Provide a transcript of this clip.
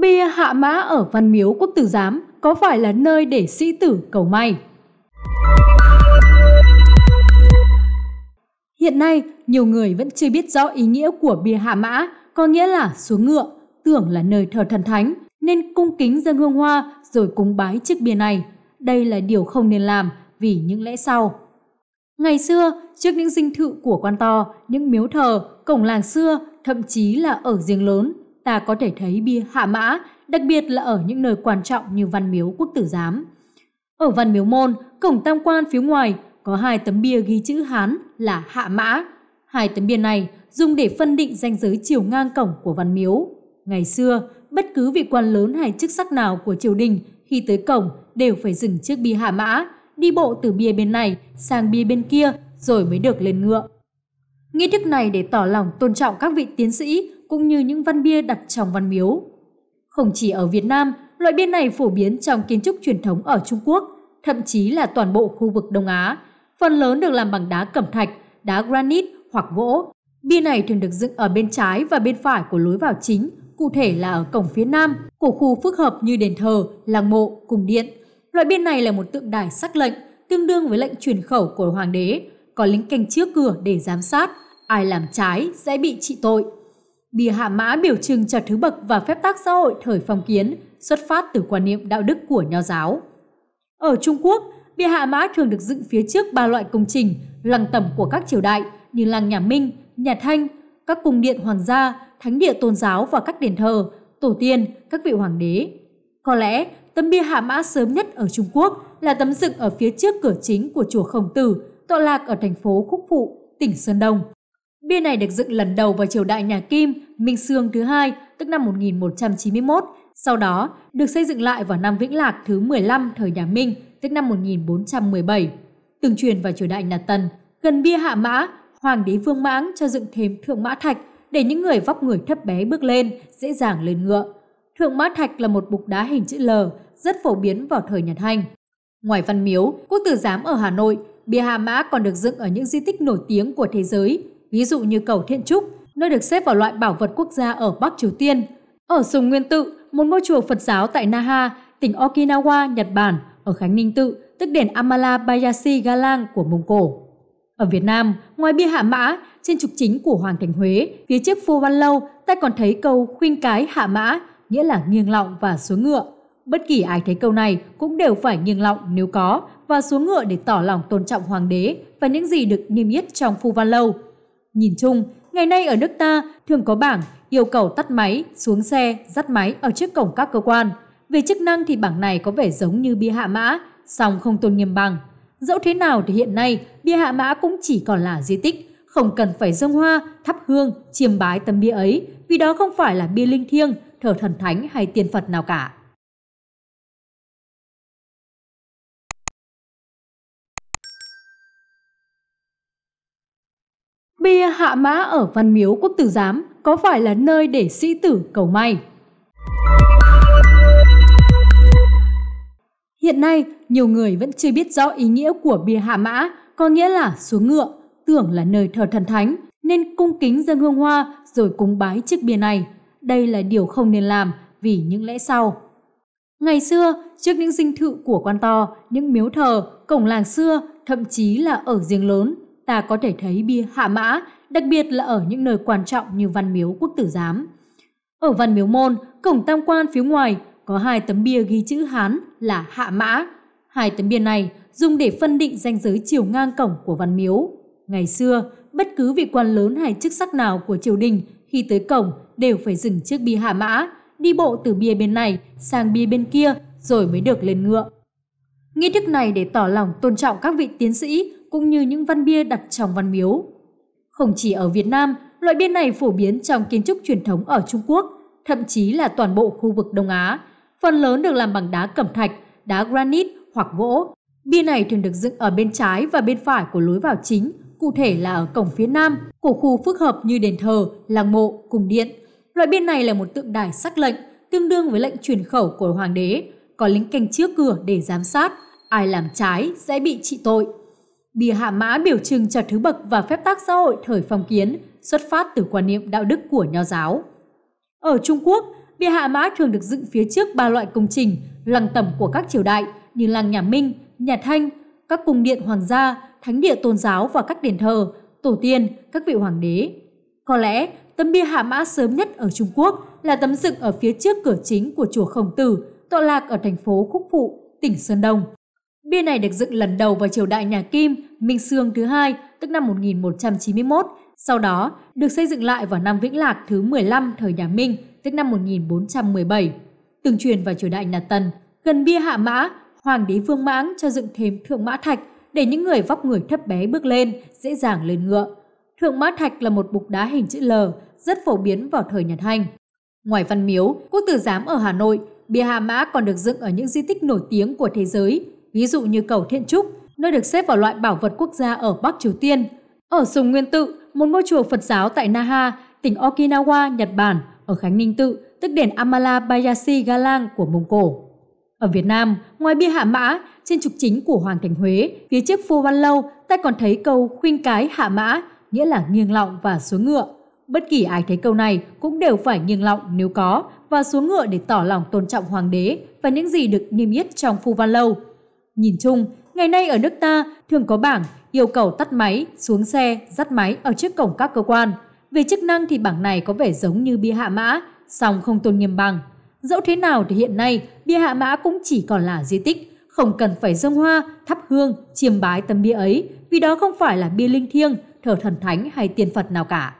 Bia hạ mã ở Văn Miếu Quốc Tử Giám có phải là nơi để sĩ tử cầu may? Hiện nay, nhiều người vẫn chưa biết rõ ý nghĩa của bia hạ mã, có nghĩa là xuống ngựa, tưởng là nơi thờ thần thánh, nên cung kính dâng hương hoa rồi cúng bái chiếc bia này. Đây là điều không nên làm vì những lẽ sau. Ngày xưa, trước những dinh thự của quan to, những miếu thờ, cổng làng xưa, thậm chí là ở giếng lớn, ta có thể thấy bia hạ mã, đặc biệt là ở những nơi quan trọng như Văn Miếu Quốc Tử Giám. Ở Văn Miếu Môn, cổng tam quan phía ngoài có hai tấm bia ghi chữ Hán là hạ mã. Hai tấm bia này dùng để phân định ranh giới chiều ngang cổng của Văn Miếu. Ngày xưa, bất cứ vị quan lớn hay chức sắc nào của triều đình khi tới cổng đều phải dừng chiếc bia hạ mã, đi bộ từ bia bên này sang bia bên kia rồi mới được lên ngựa. Nghi thức này để tỏ lòng tôn trọng các vị tiến sĩ cũng như những văn bia đặt trong văn miếu. Không chỉ ở Việt Nam, loại bia này phổ biến trong kiến trúc truyền thống ở Trung Quốc, thậm chí là toàn bộ khu vực Đông Á. Phần lớn được làm bằng đá cẩm thạch, đá granite hoặc gỗ. Bia này thường được dựng ở bên trái và bên phải của lối vào chính, cụ thể là ở cổng phía nam của khu phức hợp như đền thờ, làng mộ, cung điện. Loại bia này là một tượng đài sắc lệnh, tương đương với lệnh truyền khẩu của hoàng đế, có lính canh trước cửa để giám sát, ai làm trái sẽ bị trị tội bìa hạ mã biểu trưng cho thứ bậc và phép tắc xã hội thời phong kiến, xuất phát từ quan niệm đạo đức của nho giáo. Ở Trung Quốc, bia hạ mã thường được dựng phía trước ba loại công trình, lăng tẩm của các triều đại như lăng nhà Minh, nhà Thanh, các cung điện hoàng gia, thánh địa tôn giáo và các đền thờ, tổ tiên, các vị hoàng đế. Có lẽ tấm bia hạ mã sớm nhất ở Trung Quốc là tấm dựng ở phía trước cửa chính của chùa Khổng Tử, tọa lạc ở thành phố Khúc Phụ, tỉnh Sơn Đông. Bia này được dựng lần đầu vào triều đại nhà Kim, Minh Sương thứ hai, tức năm 1191, sau đó được xây dựng lại vào năm Vĩnh Lạc thứ 15 thời nhà Minh, tức năm 1417. Từng truyền vào triều đại nhà Tần, gần bia hạ mã, hoàng đế Vương Mãng cho dựng thêm thượng mã thạch để những người vóc người thấp bé bước lên, dễ dàng lên ngựa. Thượng mã thạch là một bục đá hình chữ L, rất phổ biến vào thời nhà Thanh. Ngoài văn miếu, quốc tử giám ở Hà Nội, bia hạ mã còn được dựng ở những di tích nổi tiếng của thế giới ví dụ như cầu Thiện Trúc, nơi được xếp vào loại bảo vật quốc gia ở Bắc Triều Tiên. Ở Sùng Nguyên Tự, một ngôi chùa Phật giáo tại Naha, tỉnh Okinawa, Nhật Bản, ở Khánh Ninh Tự, tức đền Amala Bayashi Galang của Mông Cổ. Ở Việt Nam, ngoài bia hạ mã, trên trục chính của Hoàng Thành Huế, phía trước Phu Văn Lâu, ta còn thấy câu khuyên cái hạ mã, nghĩa là nghiêng lọng và xuống ngựa. Bất kỳ ai thấy câu này cũng đều phải nghiêng lọng nếu có và xuống ngựa để tỏ lòng tôn trọng hoàng đế và những gì được niêm yết trong Phu Văn Lâu. Nhìn chung, ngày nay ở nước ta thường có bảng yêu cầu tắt máy, xuống xe, dắt máy ở trước cổng các cơ quan. Về chức năng thì bảng này có vẻ giống như bia hạ mã, song không tôn nghiêm bằng. Dẫu thế nào thì hiện nay, bia hạ mã cũng chỉ còn là di tích, không cần phải dâng hoa, thắp hương, chiêm bái tấm bia ấy, vì đó không phải là bia linh thiêng, thờ thần thánh hay tiên Phật nào cả. Bia hạ mã ở Văn Miếu Quốc Tử Giám có phải là nơi để sĩ tử cầu may? Hiện nay, nhiều người vẫn chưa biết rõ ý nghĩa của bia hạ mã, có nghĩa là xuống ngựa, tưởng là nơi thờ thần thánh, nên cung kính dân hương hoa rồi cúng bái chiếc bia này. Đây là điều không nên làm vì những lẽ sau. Ngày xưa, trước những dinh thự của quan to, những miếu thờ, cổng làng xưa, thậm chí là ở riêng lớn, ta có thể thấy bia hạ mã, đặc biệt là ở những nơi quan trọng như Văn Miếu Quốc Tử Giám. Ở Văn Miếu Môn, cổng tam quan phía ngoài có hai tấm bia ghi chữ Hán là hạ mã. Hai tấm bia này dùng để phân định ranh giới chiều ngang cổng của Văn Miếu. Ngày xưa, bất cứ vị quan lớn hay chức sắc nào của triều đình khi tới cổng đều phải dừng chiếc bia hạ mã, đi bộ từ bia bên này sang bia bên kia rồi mới được lên ngựa. Nghi thức này để tỏ lòng tôn trọng các vị tiến sĩ cũng như những văn bia đặt trong văn miếu. Không chỉ ở Việt Nam, loại bia này phổ biến trong kiến trúc truyền thống ở Trung Quốc, thậm chí là toàn bộ khu vực Đông Á. Phần lớn được làm bằng đá cẩm thạch, đá granite hoặc gỗ. Bia này thường được dựng ở bên trái và bên phải của lối vào chính, cụ thể là ở cổng phía nam của khu phức hợp như đền thờ, làng mộ, cung điện. Loại bia này là một tượng đài sắc lệnh, tương đương với lệnh truyền khẩu của hoàng đế, có lính canh trước cửa để giám sát, ai làm trái sẽ bị trị tội. Bia hạ mã biểu trưng cho thứ bậc và phép tắc xã hội thời phong kiến, xuất phát từ quan niệm đạo đức của nho giáo. Ở Trung Quốc, bia hạ mã thường được dựng phía trước ba loại công trình, lăng tẩm của các triều đại như lăng nhà Minh, nhà Thanh, các cung điện hoàng gia, thánh địa tôn giáo và các đền thờ, tổ tiên, các vị hoàng đế. Có lẽ tấm bia hạ mã sớm nhất ở Trung Quốc là tấm dựng ở phía trước cửa chính của chùa Khổng Tử, tọa lạc ở thành phố Khúc Phụ, tỉnh Sơn Đông. Bia này được dựng lần đầu vào triều đại nhà Kim, Minh Sương thứ hai, tức năm 1191, sau đó được xây dựng lại vào năm Vĩnh Lạc thứ 15 thời nhà Minh, tức năm 1417. Từng truyền vào triều đại nhà Tần, gần bia hạ mã, hoàng đế Vương Mãng cho dựng thêm thượng mã thạch để những người vóc người thấp bé bước lên, dễ dàng lên ngựa. Thượng mã thạch là một bục đá hình chữ L, rất phổ biến vào thời nhà Thanh. Ngoài văn miếu, quốc tử giám ở Hà Nội, bia hạ mã còn được dựng ở những di tích nổi tiếng của thế giới, ví dụ như cầu Thiện Trúc, nơi được xếp vào loại bảo vật quốc gia ở Bắc Triều Tiên. Ở Sùng Nguyên Tự, một ngôi chùa Phật giáo tại Naha, tỉnh Okinawa, Nhật Bản, ở Khánh Ninh Tự, tức đền Amala Bayashi Galang của Mông Cổ. Ở Việt Nam, ngoài bia hạ mã, trên trục chính của Hoàng Thành Huế, phía trước Phu Văn Lâu, ta còn thấy câu khuyên cái hạ mã, nghĩa là nghiêng lọng và xuống ngựa. Bất kỳ ai thấy câu này cũng đều phải nghiêng lọng nếu có và xuống ngựa để tỏ lòng tôn trọng hoàng đế và những gì được niêm yết trong Phu Văn Lâu. Nhìn chung, ngày nay ở nước ta thường có bảng yêu cầu tắt máy, xuống xe, dắt máy ở trước cổng các cơ quan. Về chức năng thì bảng này có vẻ giống như bia hạ mã, song không tôn nghiêm bằng. Dẫu thế nào thì hiện nay, bia hạ mã cũng chỉ còn là di tích, không cần phải dâng hoa, thắp hương, chiêm bái tấm bia ấy, vì đó không phải là bia linh thiêng, thờ thần thánh hay tiên Phật nào cả.